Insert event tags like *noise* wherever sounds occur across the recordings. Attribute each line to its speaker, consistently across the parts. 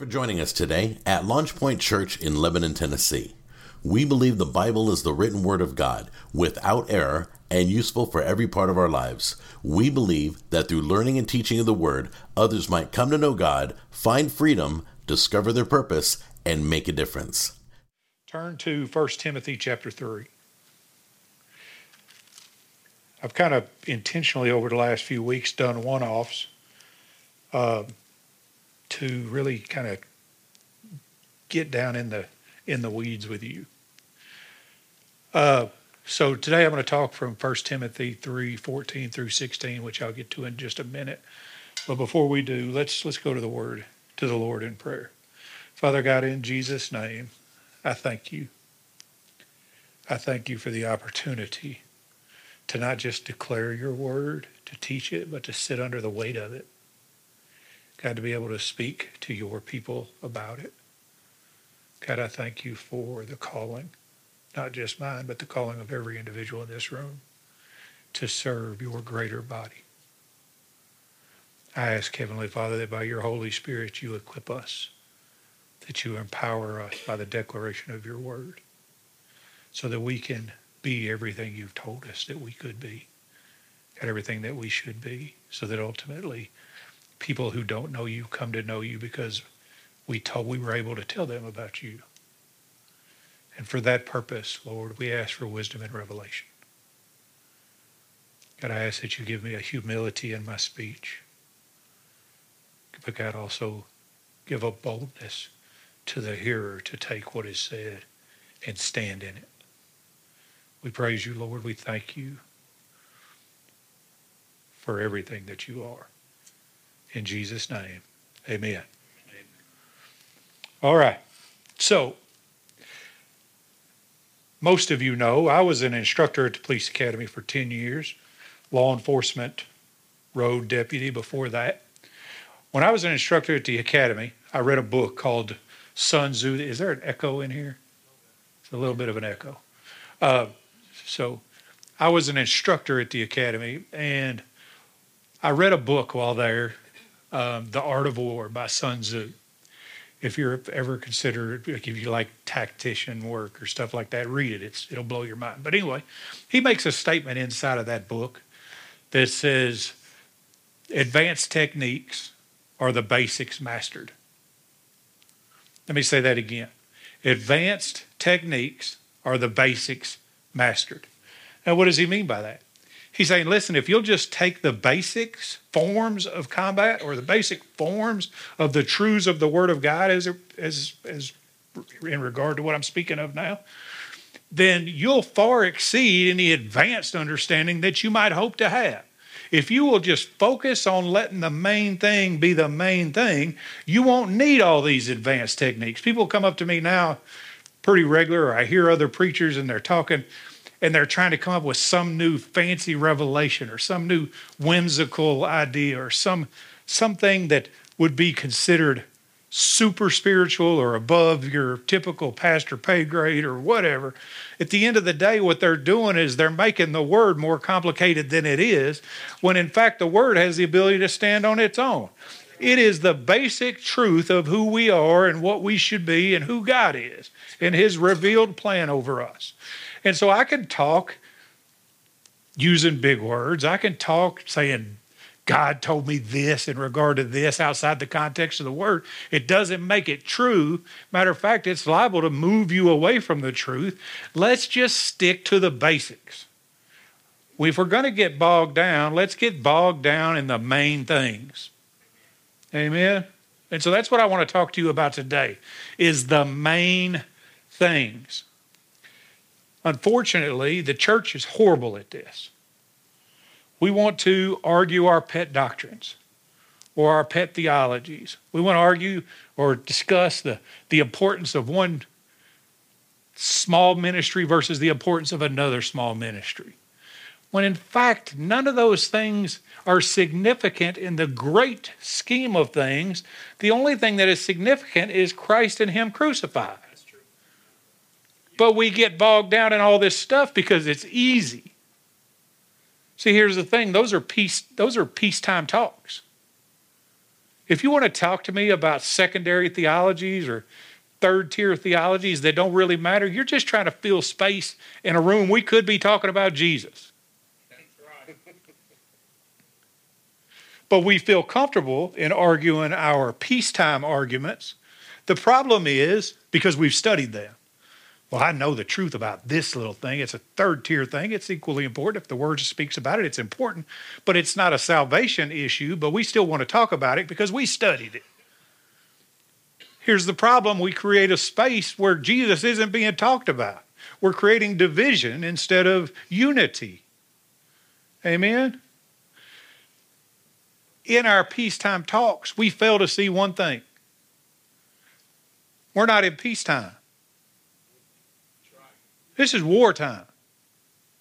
Speaker 1: for joining us today at Launch Point Church in Lebanon, Tennessee. We believe the Bible is the written word of God, without error, and useful for every part of our lives. We believe that through learning and teaching of the word, others might come to know God, find freedom, discover their purpose, and make a difference.
Speaker 2: Turn to 1 Timothy chapter 3. I've kind of intentionally over the last few weeks done one offs. Uh, to really kind of get down in the in the weeds with you. Uh, so today I'm going to talk from 1 Timothy 3, 14 through 16, which I'll get to in just a minute. But before we do, let's let's go to the word, to the Lord in prayer. Father God, in Jesus' name, I thank you. I thank you for the opportunity to not just declare your word, to teach it, but to sit under the weight of it. God, to be able to speak to your people about it. God, I thank you for the calling, not just mine, but the calling of every individual in this room to serve your greater body. I ask, Heavenly Father, that by your Holy Spirit you equip us, that you empower us by the declaration of your word, so that we can be everything you've told us that we could be, and everything that we should be, so that ultimately people who don't know you come to know you because we told we were able to tell them about you. And for that purpose, Lord, we ask for wisdom and revelation. God, I ask that you give me a humility in my speech. But God, also give a boldness to the hearer to take what is said and stand in it. We praise you, Lord. We thank you for everything that you are. In Jesus' name, amen. amen. All right. So, most of you know I was an instructor at the police academy for 10 years, law enforcement road deputy before that. When I was an instructor at the academy, I read a book called Sun Tzu. Is there an echo in here? It's a little bit of an echo. Uh, so, I was an instructor at the academy, and I read a book while there um, The Art of War by Sun Tzu. If you're ever considered, like if you like tactician work or stuff like that, read it. It's it'll blow your mind. But anyway, he makes a statement inside of that book that says, "Advanced techniques are the basics mastered." Let me say that again. Advanced techniques are the basics mastered. Now, what does he mean by that? He's saying, listen, if you'll just take the basics, forms of combat, or the basic forms of the truths of the Word of God, as, as, as in regard to what I'm speaking of now, then you'll far exceed any advanced understanding that you might hope to have. If you will just focus on letting the main thing be the main thing, you won't need all these advanced techniques. People come up to me now pretty regular, or I hear other preachers and they're talking and they're trying to come up with some new fancy revelation or some new whimsical idea or some something that would be considered super spiritual or above your typical pastor pay grade or whatever. At the end of the day, what they're doing is they're making the word more complicated than it is, when in fact the word has the ability to stand on its own. It is the basic truth of who we are and what we should be and who God is and his revealed plan over us. And so I can talk using big words. I can talk saying, God told me this in regard to this outside the context of the word. It doesn't make it true. Matter of fact, it's liable to move you away from the truth. Let's just stick to the basics. If we're going to get bogged down, let's get bogged down in the main things. Amen. And so that's what I want to talk to you about today is the main things. Unfortunately, the church is horrible at this. We want to argue our pet doctrines or our pet theologies. We want to argue or discuss the, the importance of one small ministry versus the importance of another small ministry. When in fact, none of those things are significant in the great scheme of things. The only thing that is significant is Christ and Him crucified. But we get bogged down in all this stuff because it's easy. See, here's the thing: those are peace. Those are peacetime talks. If you want to talk to me about secondary theologies or third tier theologies that don't really matter, you're just trying to fill space in a room. We could be talking about Jesus. That's right. But we feel comfortable in arguing our peacetime arguments. The problem is because we've studied them. Well, I know the truth about this little thing. It's a third tier thing. It's equally important. If the word speaks about it, it's important. But it's not a salvation issue, but we still want to talk about it because we studied it. Here's the problem we create a space where Jesus isn't being talked about. We're creating division instead of unity. Amen? In our peacetime talks, we fail to see one thing we're not in peacetime. This is wartime.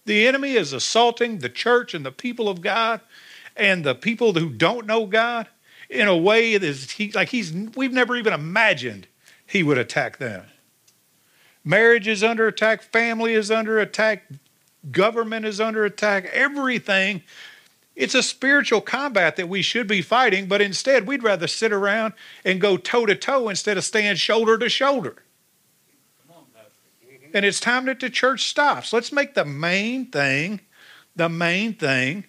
Speaker 2: The enemy is assaulting the church and the people of God and the people who don't know God in a way that is he, like he's we've never even imagined he would attack them. Marriage is under attack, family is under attack, government is under attack, everything. It's a spiritual combat that we should be fighting, but instead we'd rather sit around and go toe to toe instead of stand shoulder to shoulder. And it's time that the church stops. Let's make the main thing, the main thing,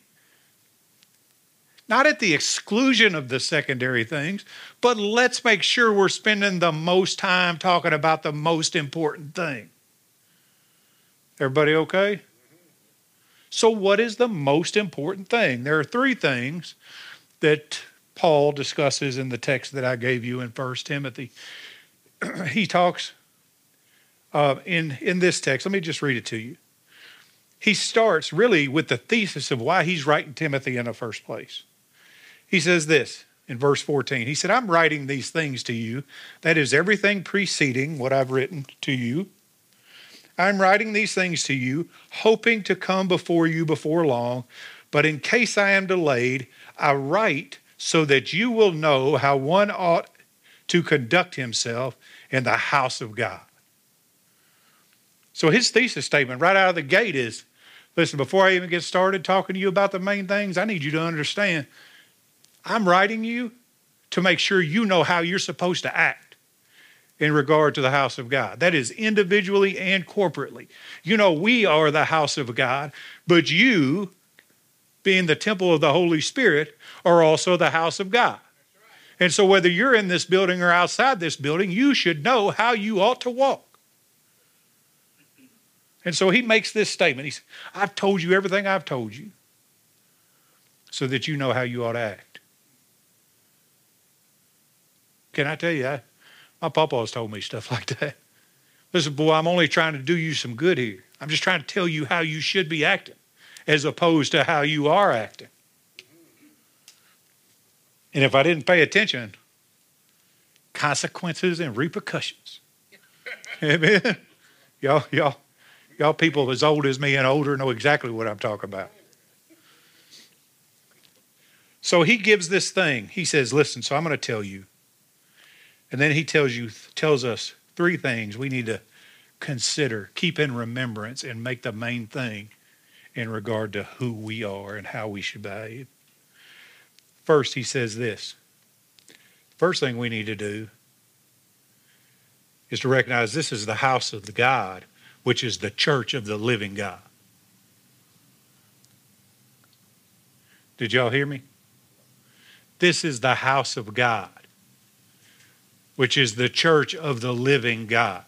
Speaker 2: not at the exclusion of the secondary things, but let's make sure we're spending the most time talking about the most important thing. Everybody okay? So, what is the most important thing? There are three things that Paul discusses in the text that I gave you in First Timothy. *clears throat* he talks uh, in in this text. Let me just read it to you. He starts really with the thesis of why he's writing Timothy in the first place. He says this in verse 14. He said, I'm writing these things to you. That is everything preceding what I've written to you. I'm writing these things to you, hoping to come before you before long. But in case I am delayed, I write so that you will know how one ought to conduct himself in the house of God. So his thesis statement right out of the gate is listen, before I even get started talking to you about the main things, I need you to understand I'm writing you to make sure you know how you're supposed to act in regard to the house of God. That is individually and corporately. You know, we are the house of God, but you, being the temple of the Holy Spirit, are also the house of God. And so, whether you're in this building or outside this building, you should know how you ought to walk. And so he makes this statement. He says, I've told you everything I've told you so that you know how you ought to act. Can I tell you, I, my papa has told me stuff like that. Listen, boy, I'm only trying to do you some good here. I'm just trying to tell you how you should be acting as opposed to how you are acting. And if I didn't pay attention, consequences and repercussions. *laughs* Amen. Y'all, y'all, y'all people as old as me and older know exactly what I'm talking about. So he gives this thing. He says, listen, so I'm going to tell you and then he tells you tells us three things we need to consider, keep in remembrance, and make the main thing in regard to who we are and how we should behave. First, he says this. First thing we need to do is to recognize this is the house of the God, which is the church of the living God. Did y'all hear me? This is the house of God which is the church of the living God.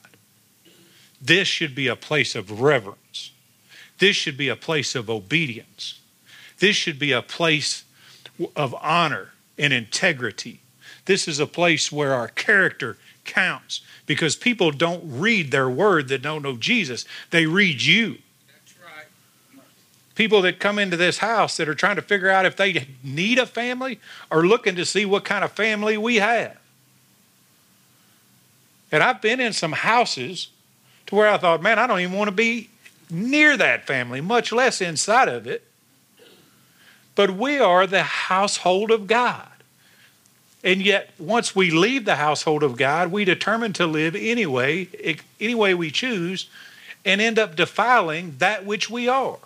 Speaker 2: This should be a place of reverence. This should be a place of obedience. This should be a place of honor and integrity. This is a place where our character counts because people don't read their word that don't know Jesus, they read you. People that come into this house that are trying to figure out if they need a family are looking to see what kind of family we have. And I've been in some houses to where I thought, man, I don't even want to be near that family, much less inside of it. But we are the household of God. And yet, once we leave the household of God, we determine to live anyway, any way we choose, and end up defiling that which we are.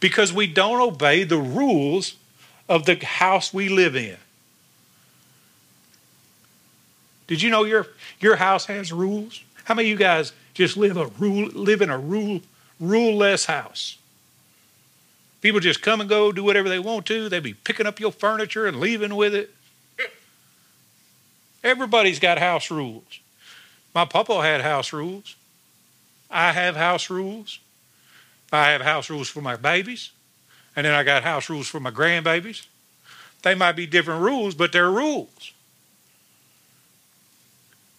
Speaker 2: Because we don't obey the rules of the house we live in. Did you know your your house has rules? How many of you guys just live a rule live in a rule rule-less house? People just come and go, do whatever they want to. They be picking up your furniture and leaving with it. Everybody's got house rules. My papa had house rules. I have house rules. I have house rules for my babies. And then I got house rules for my grandbabies. They might be different rules, but they're rules.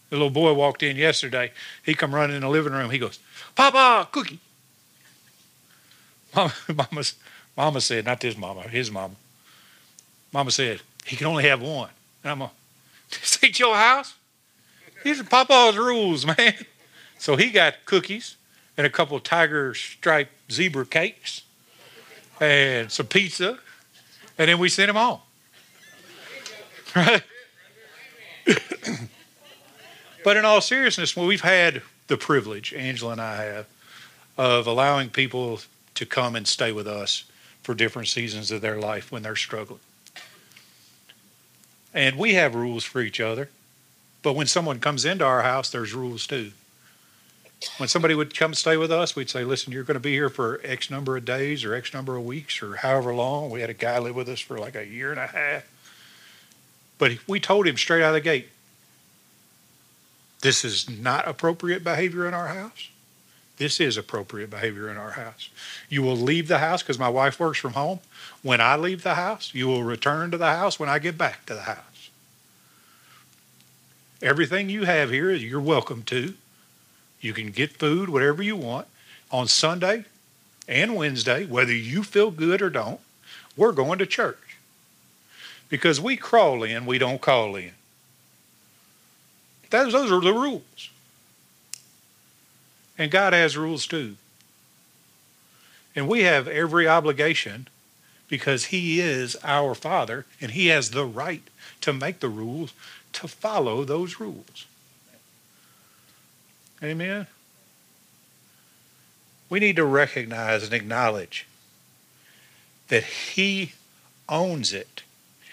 Speaker 2: The little boy walked in yesterday. He come running in the living room. He goes, Papa, cookie. Mama, *laughs* mama, mama said, not this mama, his mama. Mama said, he can only have one. And I'm like, *laughs* this ain't your house? These are Papa's rules, man. So he got cookies and a couple tiger striped zebra cakes and some pizza, and then we sent him home. *laughs* Right? *coughs* but in all seriousness, well, we've had the privilege, Angela and I have, of allowing people to come and stay with us for different seasons of their life when they're struggling. And we have rules for each other. But when someone comes into our house, there's rules too. When somebody would come stay with us, we'd say, listen, you're going to be here for X number of days or X number of weeks or however long. We had a guy live with us for like a year and a half. But we told him straight out of the gate, this is not appropriate behavior in our house. This is appropriate behavior in our house. You will leave the house because my wife works from home. When I leave the house, you will return to the house when I get back to the house. Everything you have here, you're welcome to. You can get food, whatever you want. On Sunday and Wednesday, whether you feel good or don't, we're going to church. Because we crawl in, we don't call in. Those, those are the rules. And God has rules too. And we have every obligation because He is our Father and He has the right to make the rules to follow those rules. Amen. We need to recognize and acknowledge that he owns it.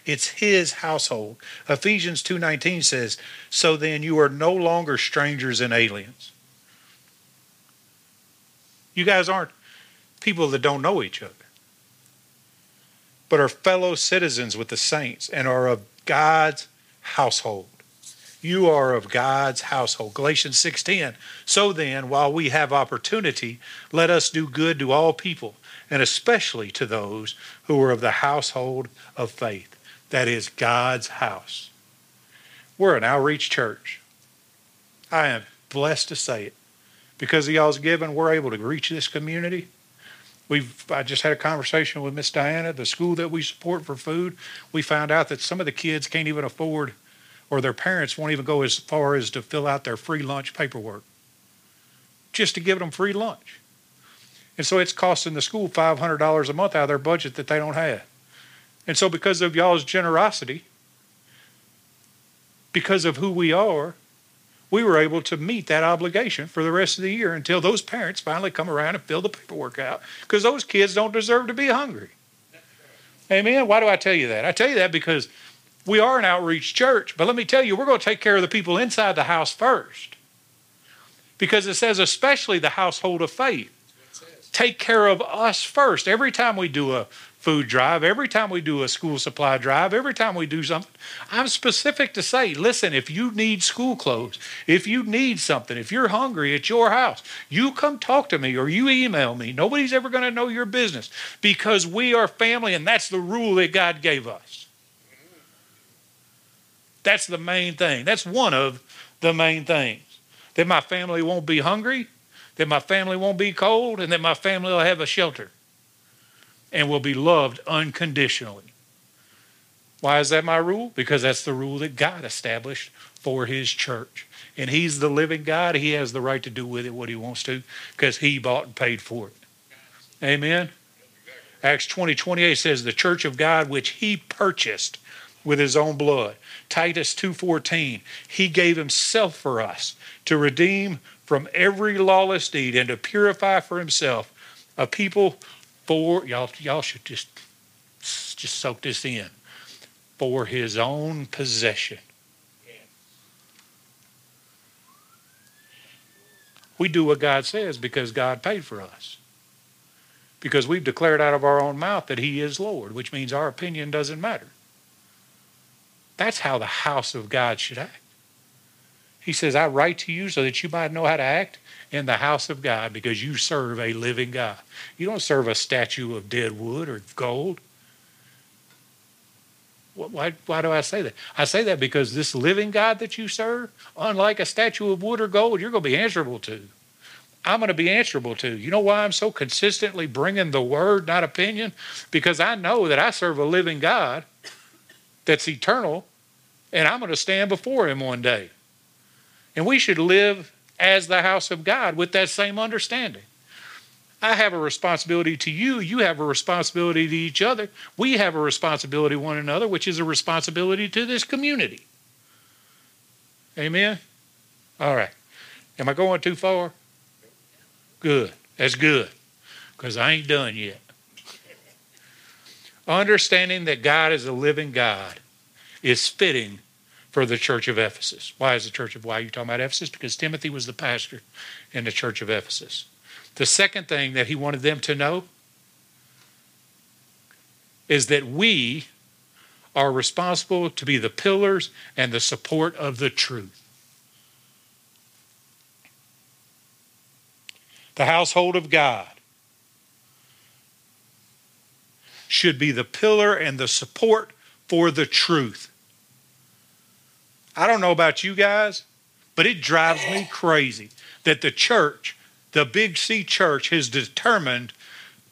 Speaker 2: It's his household. Ephesians 2:19 says, "So then you are no longer strangers and aliens." You guys aren't people that don't know each other, but are fellow citizens with the saints and are of God's household. You are of God's household. Galatians 6:10. So then, while we have opportunity, let us do good to all people, and especially to those who are of the household of faith. That is God's house. We're an outreach church. I am blessed to say it. Because of y'all's giving, we're able to reach this community. We've I just had a conversation with Miss Diana, the school that we support for food. We found out that some of the kids can't even afford or their parents won't even go as far as to fill out their free lunch paperwork just to give them free lunch. And so it's costing the school $500 a month out of their budget that they don't have. And so, because of y'all's generosity, because of who we are, we were able to meet that obligation for the rest of the year until those parents finally come around and fill the paperwork out because those kids don't deserve to be hungry. Amen. Why do I tell you that? I tell you that because we are an outreach church, but let me tell you, we're going to take care of the people inside the house first. Because it says, especially the household of faith. Take care of us first. Every time we do a food drive, every time we do a school supply drive, every time we do something, I'm specific to say, listen, if you need school clothes, if you need something, if you're hungry at your house, you come talk to me or you email me. Nobody's ever going to know your business because we are family and that's the rule that God gave us. That's the main thing. That's one of the main things. That my family won't be hungry, that my family won't be cold, and that my family will have a shelter and will be loved unconditionally. Why is that my rule? Because that's the rule that God established for his church. And he's the living God. He has the right to do with it what he wants to because he bought and paid for it. Amen. Acts 20 28 says, The church of God which he purchased with his own blood. Titus 2:14, he gave himself for us to redeem from every lawless deed and to purify for himself a people for y'all y'all should just just soak this in for his own possession. We do what God says because God paid for us. Because we've declared out of our own mouth that He is Lord, which means our opinion doesn't matter. That's how the house of God should act. He says, I write to you so that you might know how to act in the house of God because you serve a living God. You don't serve a statue of dead wood or gold. Why, why do I say that? I say that because this living God that you serve, unlike a statue of wood or gold, you're going to be answerable to. I'm going to be answerable to. You know why I'm so consistently bringing the word, not opinion? Because I know that I serve a living God that's eternal, and I'm going to stand before him one day. And we should live as the house of God with that same understanding. I have a responsibility to you. You have a responsibility to each other. We have a responsibility to one another, which is a responsibility to this community. Amen? All right. Am I going too far? Good. That's good. Because I ain't done yet. Understanding that God is a living God is fitting for the church of Ephesus. Why is the church of why are you talking about Ephesus? Because Timothy was the pastor in the church of Ephesus. The second thing that he wanted them to know is that we are responsible to be the pillars and the support of the truth. The household of God should be the pillar and the support for the truth. I don't know about you guys, but it drives me crazy that the church the Big C church has determined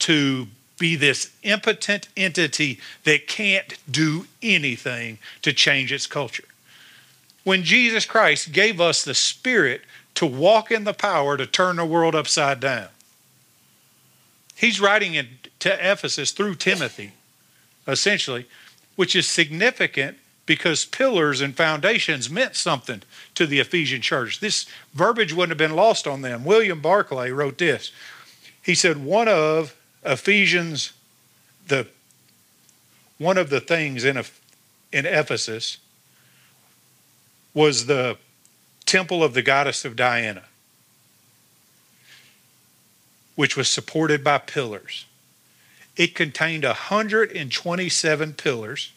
Speaker 2: to be this impotent entity that can't do anything to change its culture. When Jesus Christ gave us the Spirit to walk in the power to turn the world upside down, he's writing it to Ephesus through Timothy, essentially, which is significant because pillars and foundations meant something to the Ephesian church. This verbiage wouldn't have been lost on them. William Barclay wrote this. He said one of Ephesians the one of the things in in Ephesus was the temple of the goddess of Diana, which was supported by pillars. It contained 127 pillars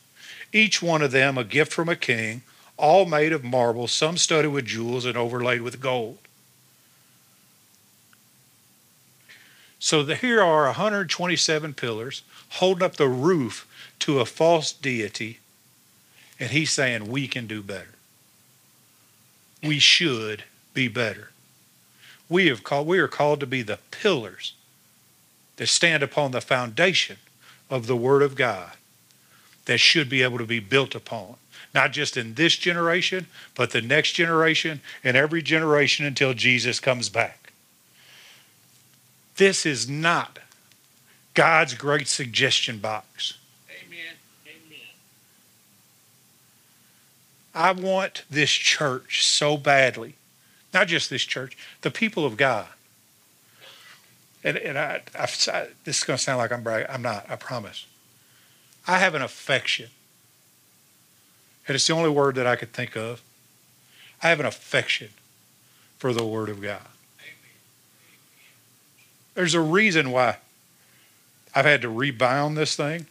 Speaker 2: each one of them a gift from a king, all made of marble, some studded with jewels and overlaid with gold. So the, here are 127 pillars holding up the roof to a false deity, and he's saying we can do better. We should be better. We have called we are called to be the pillars that stand upon the foundation of the Word of God that should be able to be built upon. Not just in this generation, but the next generation and every generation until Jesus comes back. This is not God's great suggestion box.
Speaker 3: Amen. Amen.
Speaker 2: I want this church so badly, not just this church, the people of God. And, and I, I, I this is going to sound like I'm bragging. I'm not, I promise. I have an affection. And it's the only word that I could think of. I have an affection for the Word of God. There's a reason why I've had to rebound this thing.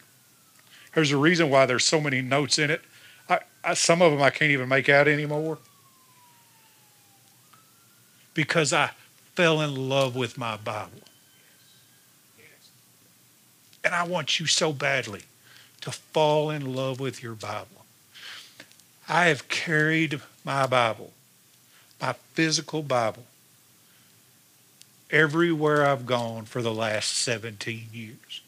Speaker 2: There's a reason why there's so many notes in it. I, I, some of them I can't even make out anymore. Because I fell in love with my Bible. And I want you so badly to fall in love with your Bible. I have carried my Bible, my physical Bible, everywhere I've gone for the last 17 years.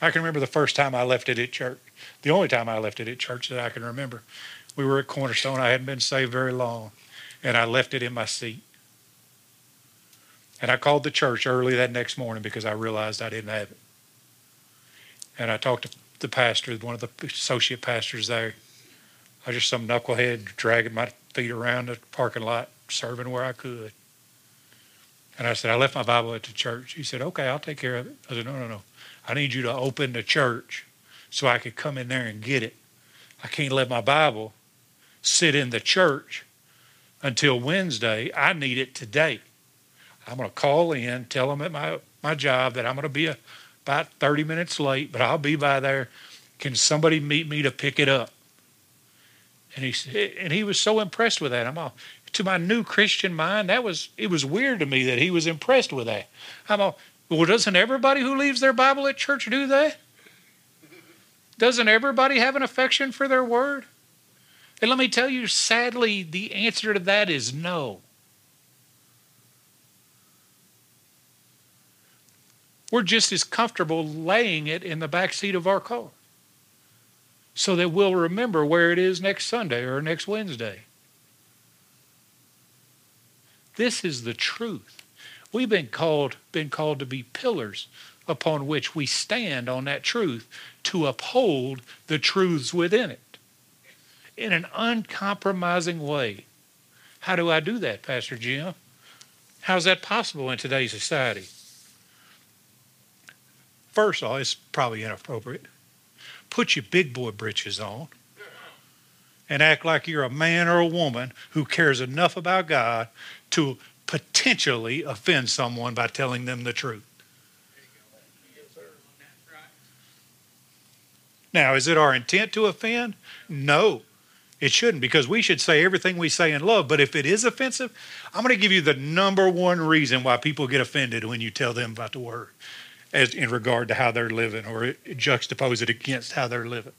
Speaker 2: I can remember the first time I left it at church. The only time I left it at church that I can remember. We were at Cornerstone. I hadn't been saved very long, and I left it in my seat. And I called the church early that next morning because I realized I didn't have it. And I talked to the pastor, one of the associate pastors there. I just some knucklehead dragging my feet around the parking lot, serving where I could. And I said, I left my Bible at the church. He said, Okay, I'll take care of it. I said, No, no, no. I need you to open the church so I could come in there and get it. I can't let my Bible sit in the church until Wednesday. I need it today. I'm going to call in, tell them at my, my job that I'm going to be a, about 30 minutes late, but I'll be by there. Can somebody meet me to pick it up? And he and he was so impressed with that. I'm all, to my new Christian mind, that was it was weird to me that he was impressed with that. I'm all, well, doesn't everybody who leaves their Bible at church do that? Doesn't everybody have an affection for their word? And let me tell you, sadly, the answer to that is no. We're just as comfortable laying it in the back seat of our car so that we'll remember where it is next Sunday or next Wednesday. This is the truth. We've been called been called to be pillars upon which we stand on that truth to uphold the truths within it in an uncompromising way. How do I do that, Pastor Jim? How's that possible in today's society? First of all, it's probably inappropriate. Put your big boy britches on and act like you're a man or a woman who cares enough about God to potentially offend someone by telling them the truth. Now, is it our intent to offend? No, it shouldn't, because we should say everything we say in love. But if it is offensive, I'm going to give you the number one reason why people get offended when you tell them about the word, as in regard to how they're living, or juxtapose it against how they're living.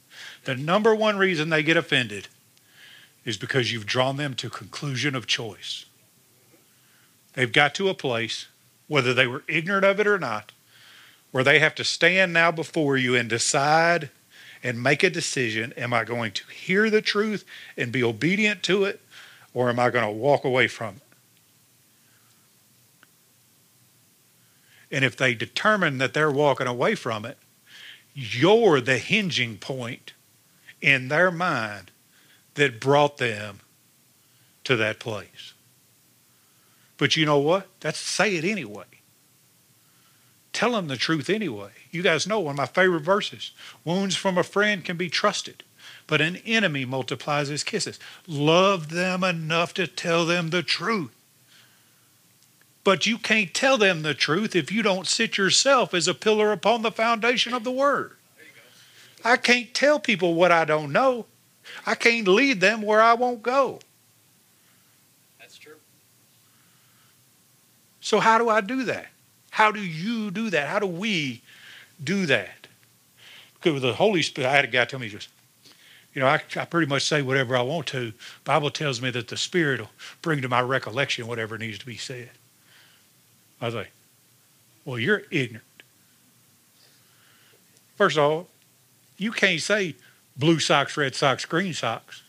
Speaker 2: The number one reason they get offended is because you've drawn them to conclusion of choice. They've got to a place, whether they were ignorant of it or not, where they have to stand now before you and decide and make a decision am I going to hear the truth and be obedient to it, or am I going to walk away from it? And if they determine that they're walking away from it, you're the hinging point in their mind that brought them to that place. But you know what? That's say it anyway. Tell them the truth anyway. You guys know one of my favorite verses wounds from a friend can be trusted, but an enemy multiplies his kisses. Love them enough to tell them the truth. But you can't tell them the truth if you don't sit yourself as a pillar upon the foundation of the word. I can't tell people what I don't know. I can't lead them where I won't go.
Speaker 3: That's true.
Speaker 2: So, how do I do that? How do you do that? How do we do that? Because with the Holy Spirit, I had a guy tell me just, you know, I, I pretty much say whatever I want to. Bible tells me that the Spirit will bring to my recollection whatever needs to be said. I was like, well, you're ignorant. First of all, you can't say blue socks, red socks, green socks,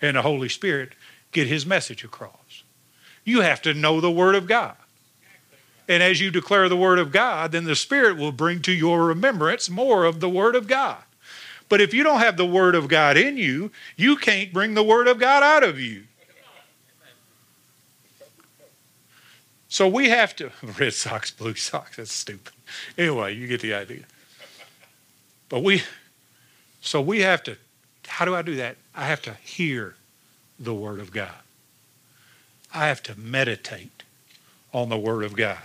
Speaker 2: and the Holy Spirit get his message across. You have to know the Word of God. And as you declare the Word of God, then the Spirit will bring to your remembrance more of the Word of God. But if you don't have the Word of God in you, you can't bring the Word of God out of you. So we have to, *laughs* red socks, blue socks, that's stupid. Anyway, you get the idea. But we, so we have to, how do I do that? I have to hear the Word of God. I have to meditate on the Word of God.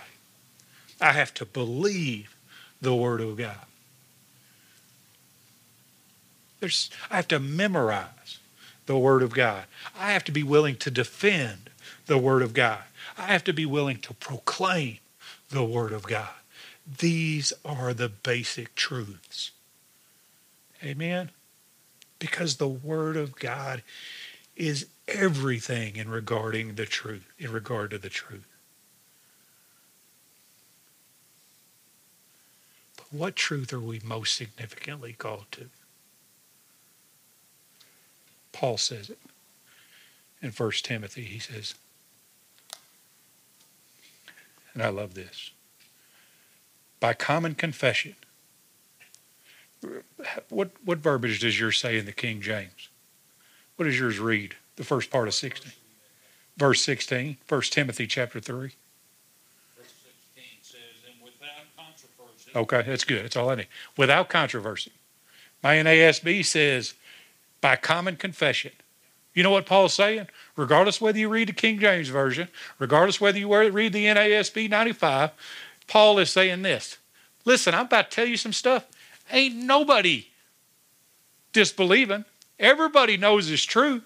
Speaker 2: I have to believe the Word of God. There's, I have to memorize the Word of God. I have to be willing to defend the Word of God. I have to be willing to proclaim the Word of God. These are the basic truths. Amen? Because the Word of God is everything in regarding the truth, in regard to the truth. But what truth are we most significantly called to? Paul says it in 1 Timothy. He says, and I love this, by common confession. What, what verbiage does yours say in the King James? What does yours read? The first part of 16. Verse 16, 1 Timothy chapter 3.
Speaker 3: 16 says, and without controversy.
Speaker 2: Okay, that's good. That's all I need. Without controversy. My NASB says, by common confession. You know what Paul's saying? Regardless whether you read the King James Version, regardless whether you read the NASB 95, Paul is saying this. Listen, I'm about to tell you some stuff. Ain't nobody disbelieving. Everybody knows it's true.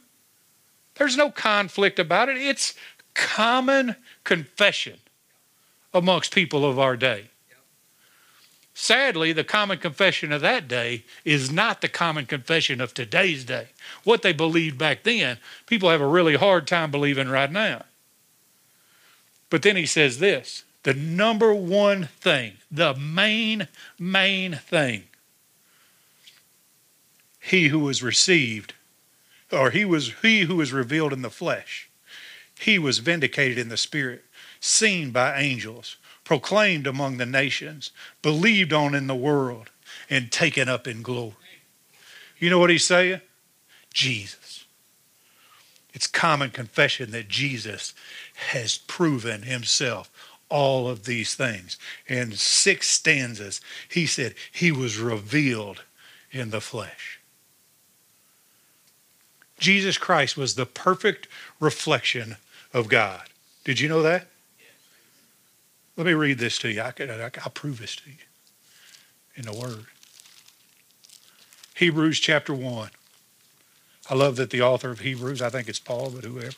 Speaker 2: There's no conflict about it. It's common confession amongst people of our day. Sadly, the common confession of that day is not the common confession of today's day. What they believed back then, people have a really hard time believing right now. But then he says this the number one thing, the main, main thing, he who was received, or he was he who was revealed in the flesh, he was vindicated in the spirit, seen by angels proclaimed among the nations, believed on in the world, and taken up in glory. You know what he's saying? Jesus. It's common confession that Jesus has proven himself all of these things. In six stanzas, he said he was revealed in the flesh. Jesus Christ was the perfect reflection of God. Did you know that? Let me read this to you. I can, I'll prove this to you in the Word. Hebrews chapter 1. I love that the author of Hebrews, I think it's Paul, but whoever,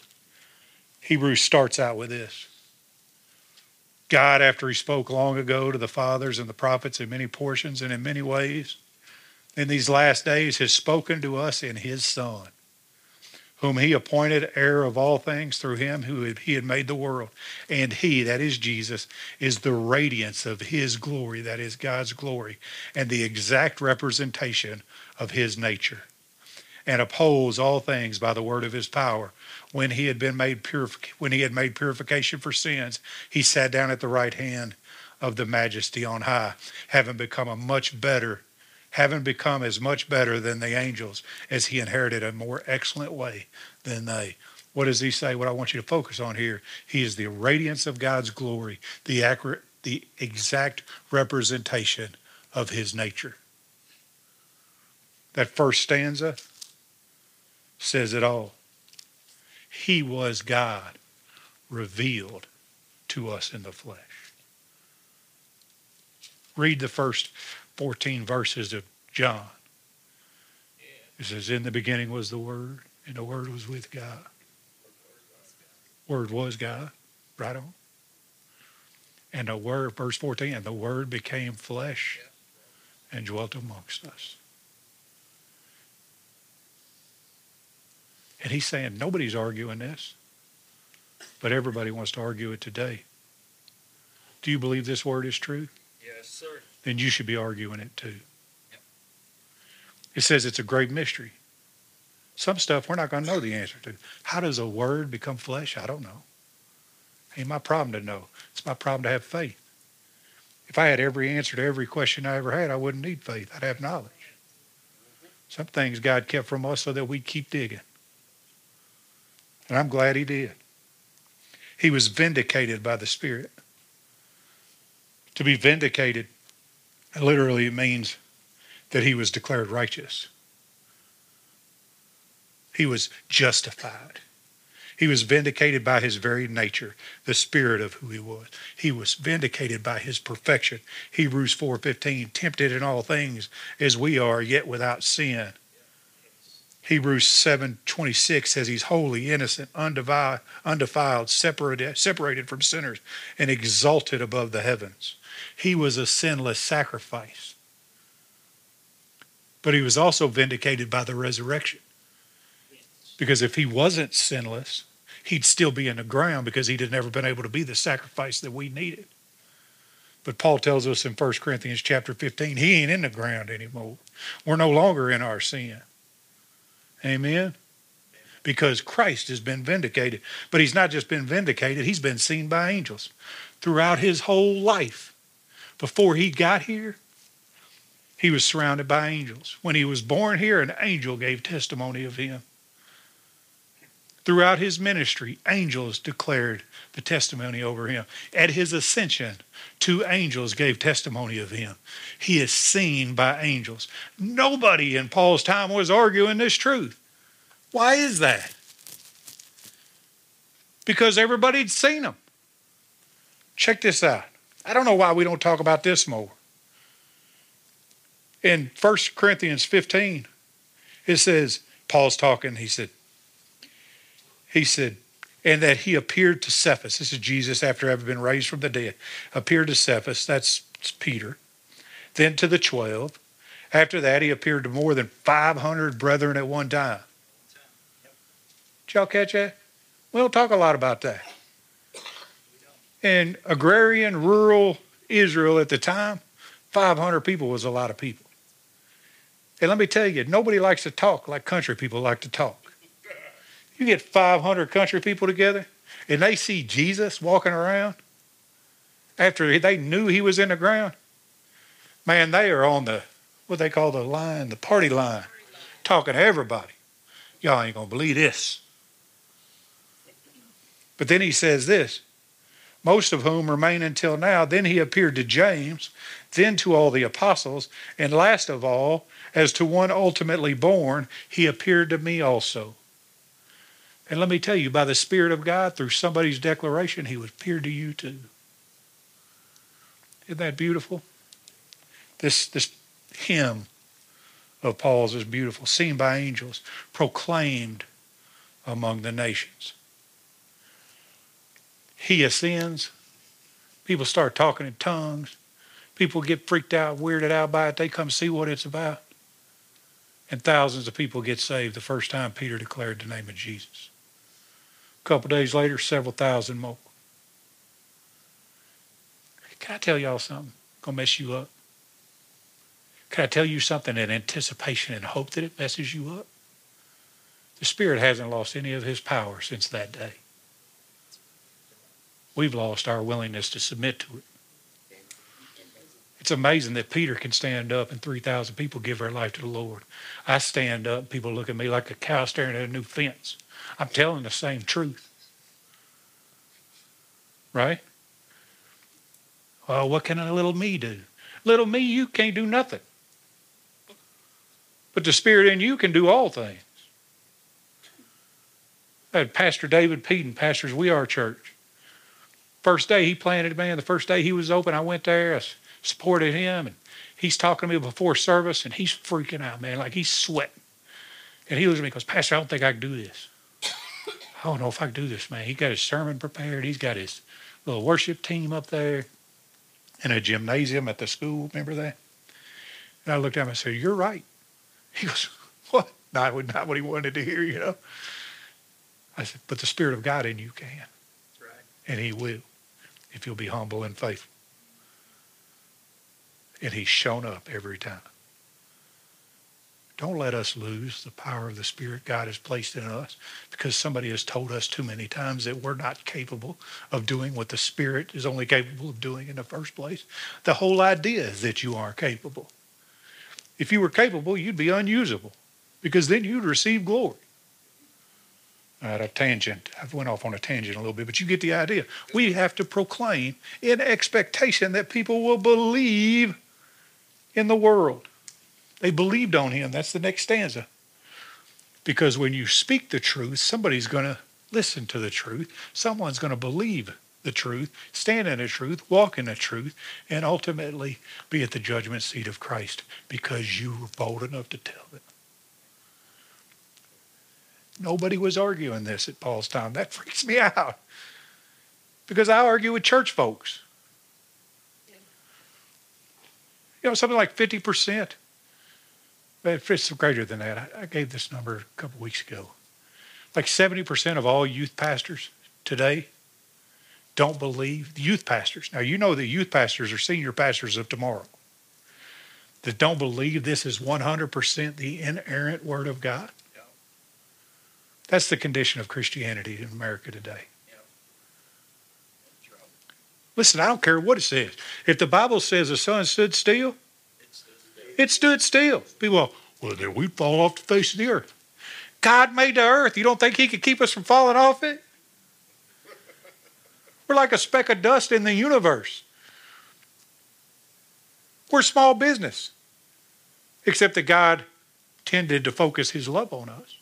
Speaker 2: Hebrews starts out with this. God, after he spoke long ago to the fathers and the prophets in many portions and in many ways, in these last days has spoken to us in his Son whom he appointed heir of all things through him who he had made the world. And he, that is Jesus, is the radiance of his glory, that is God's glory, and the exact representation of his nature. And upholds all things by the word of his power. When he had been made purific- when he had made purification for sins, he sat down at the right hand of the majesty on high, having become a much better having become as much better than the angels as he inherited a more excellent way than they. What does he say? What I want you to focus on here, he is the radiance of God's glory, the accurate, the exact representation of his nature. That first stanza says it all. He was God revealed to us in the flesh. Read the first 14 verses of John. It says, In the beginning was the Word, and the Word was with God. Word was God. Right on. And the Word, verse 14, and the Word became flesh and dwelt amongst us. And he's saying nobody's arguing this, but everybody wants to argue it today. Do you believe this word is true?
Speaker 3: Yes, sir
Speaker 2: then you should be arguing it too. It says it's a great mystery. Some stuff we're not going to know the answer to. How does a word become flesh? I don't know. Ain't my problem to know. It's my problem to have faith. If I had every answer to every question I ever had, I wouldn't need faith. I'd have knowledge. Some things God kept from us so that we'd keep digging. And I'm glad He did. He was vindicated by the Spirit. To be vindicated Literally, it means that he was declared righteous. He was justified. He was vindicated by his very nature, the spirit of who he was. He was vindicated by his perfection. Hebrews 4:15, tempted in all things as we are, yet without sin. Hebrews 7:26 says he's holy, innocent, undefiled, separated, separated from sinners, and exalted above the heavens. He was a sinless sacrifice. But he was also vindicated by the resurrection. Because if he wasn't sinless, he'd still be in the ground because he'd have never been able to be the sacrifice that we needed. But Paul tells us in 1 Corinthians chapter 15, he ain't in the ground anymore. We're no longer in our sin. Amen? Because Christ has been vindicated. But he's not just been vindicated, he's been seen by angels throughout his whole life. Before he got here, he was surrounded by angels. When he was born here, an angel gave testimony of him. Throughout his ministry, angels declared the testimony over him. At his ascension, two angels gave testimony of him. He is seen by angels. Nobody in Paul's time was arguing this truth. Why is that? because everybody'd seen him. Check this out. I don't know why we don't talk about this more. In 1 Corinthians 15, it says, Paul's talking, he said, he said, and that he appeared to Cephas. This is Jesus after having been raised from the dead. Appeared to Cephas, that's Peter. Then to the 12. After that, he appeared to more than 500 brethren at one time. Did y'all catch that? We don't talk a lot about that. In agrarian, rural Israel at the time, 500 people was a lot of people. And let me tell you, nobody likes to talk like country people like to talk. You get 500 country people together and they see Jesus walking around after they knew he was in the ground. Man, they are on the, what they call the line, the party line, talking to everybody. Y'all ain't going to believe this. But then he says this most of whom remain until now. Then he appeared to James, then to all the apostles, and last of all, as to one ultimately born, he appeared to me also. And let me tell you, by the Spirit of God, through somebody's declaration, he would appear to you too. Isn't that beautiful? This, this hymn of Paul's is beautiful, seen by angels, proclaimed among the nations. He ascends. People start talking in tongues. People get freaked out, weirded out by it. They come see what it's about. And thousands of people get saved the first time Peter declared the name of Jesus. A couple days later, several thousand more. Can I tell y'all something? Gonna mess you up. Can I tell you something in anticipation and hope that it messes you up? The Spirit hasn't lost any of his power since that day. We've lost our willingness to submit to it. It's amazing that Peter can stand up and 3,000 people give their life to the Lord. I stand up, people look at me like a cow staring at a new fence. I'm telling the same truth. Right? Well, what can a little me do? Little me, you can't do nothing. But the Spirit in you can do all things. I had Pastor David Peden, pastors We Are Church. First day he planted, man, the first day he was open, I went there, I supported him, and he's talking to me before service, and he's freaking out, man, like he's sweating. And he looks at me and goes, Pastor, I don't think I can do this. I don't know if I can do this, man. He got his sermon prepared. He's got his little worship team up there in a gymnasium at the school. Remember that? And I looked at him and I said, You're right. He goes, *laughs* What? Not, not what he wanted to hear, you know. I said, But the Spirit of God in you can. Right. And He will, if you'll be humble and faithful. And He's shown up every time. Don't let us lose the power of the Spirit God has placed in us because somebody has told us too many times that we're not capable of doing what the Spirit is only capable of doing in the first place. The whole idea is that you are capable. If you were capable, you'd be unusable because then you'd receive glory. Right, a tangent. I went off on a tangent a little bit, but you get the idea. We have to proclaim in expectation that people will believe in the world. They believed on him. That's the next stanza. Because when you speak the truth, somebody's going to listen to the truth. Someone's going to believe the truth, stand in the truth, walk in the truth, and ultimately be at the judgment seat of Christ because you were bold enough to tell them. Nobody was arguing this at Paul's time. That *laughs* freaks me out. Because I argue with church folks. You know, something like 50% it's greater than that. I, gave this number a couple weeks ago. Like 70% of all youth pastors today don't believe the youth pastors. Now, you know the youth pastors are senior pastors of tomorrow that don't believe this is 100% the inerrant Word of God. That's the condition of Christianity in America today. Listen, I don't care what it says. If the Bible says the sun stood still, it stood still. People, well, then we'd fall off the face of the earth. God made the earth. You don't think He could keep us from falling off it? We're like a speck of dust in the universe. We're small business, except that God tended to focus His love on us.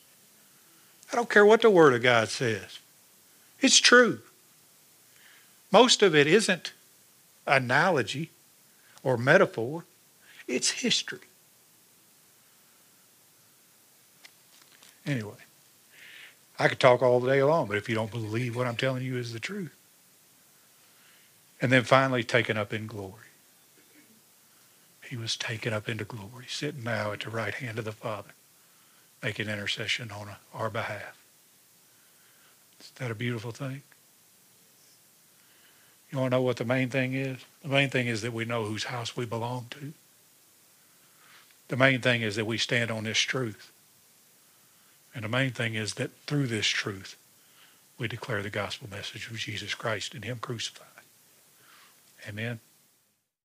Speaker 2: I don't care what the Word of God says. It's true. Most of it isn't analogy or metaphor, it's history. Anyway, I could talk all day long, but if you don't believe what I'm telling you is the truth. And then finally, taken up in glory. He was taken up into glory, sitting now at the right hand of the Father, making an intercession on our behalf. Is that a beautiful thing? You want to know what the main thing is? The main thing is that we know whose house we belong to. The main thing is that we stand on this truth. And the main thing is that through this truth, we declare the gospel message of Jesus Christ and Him crucified. Amen.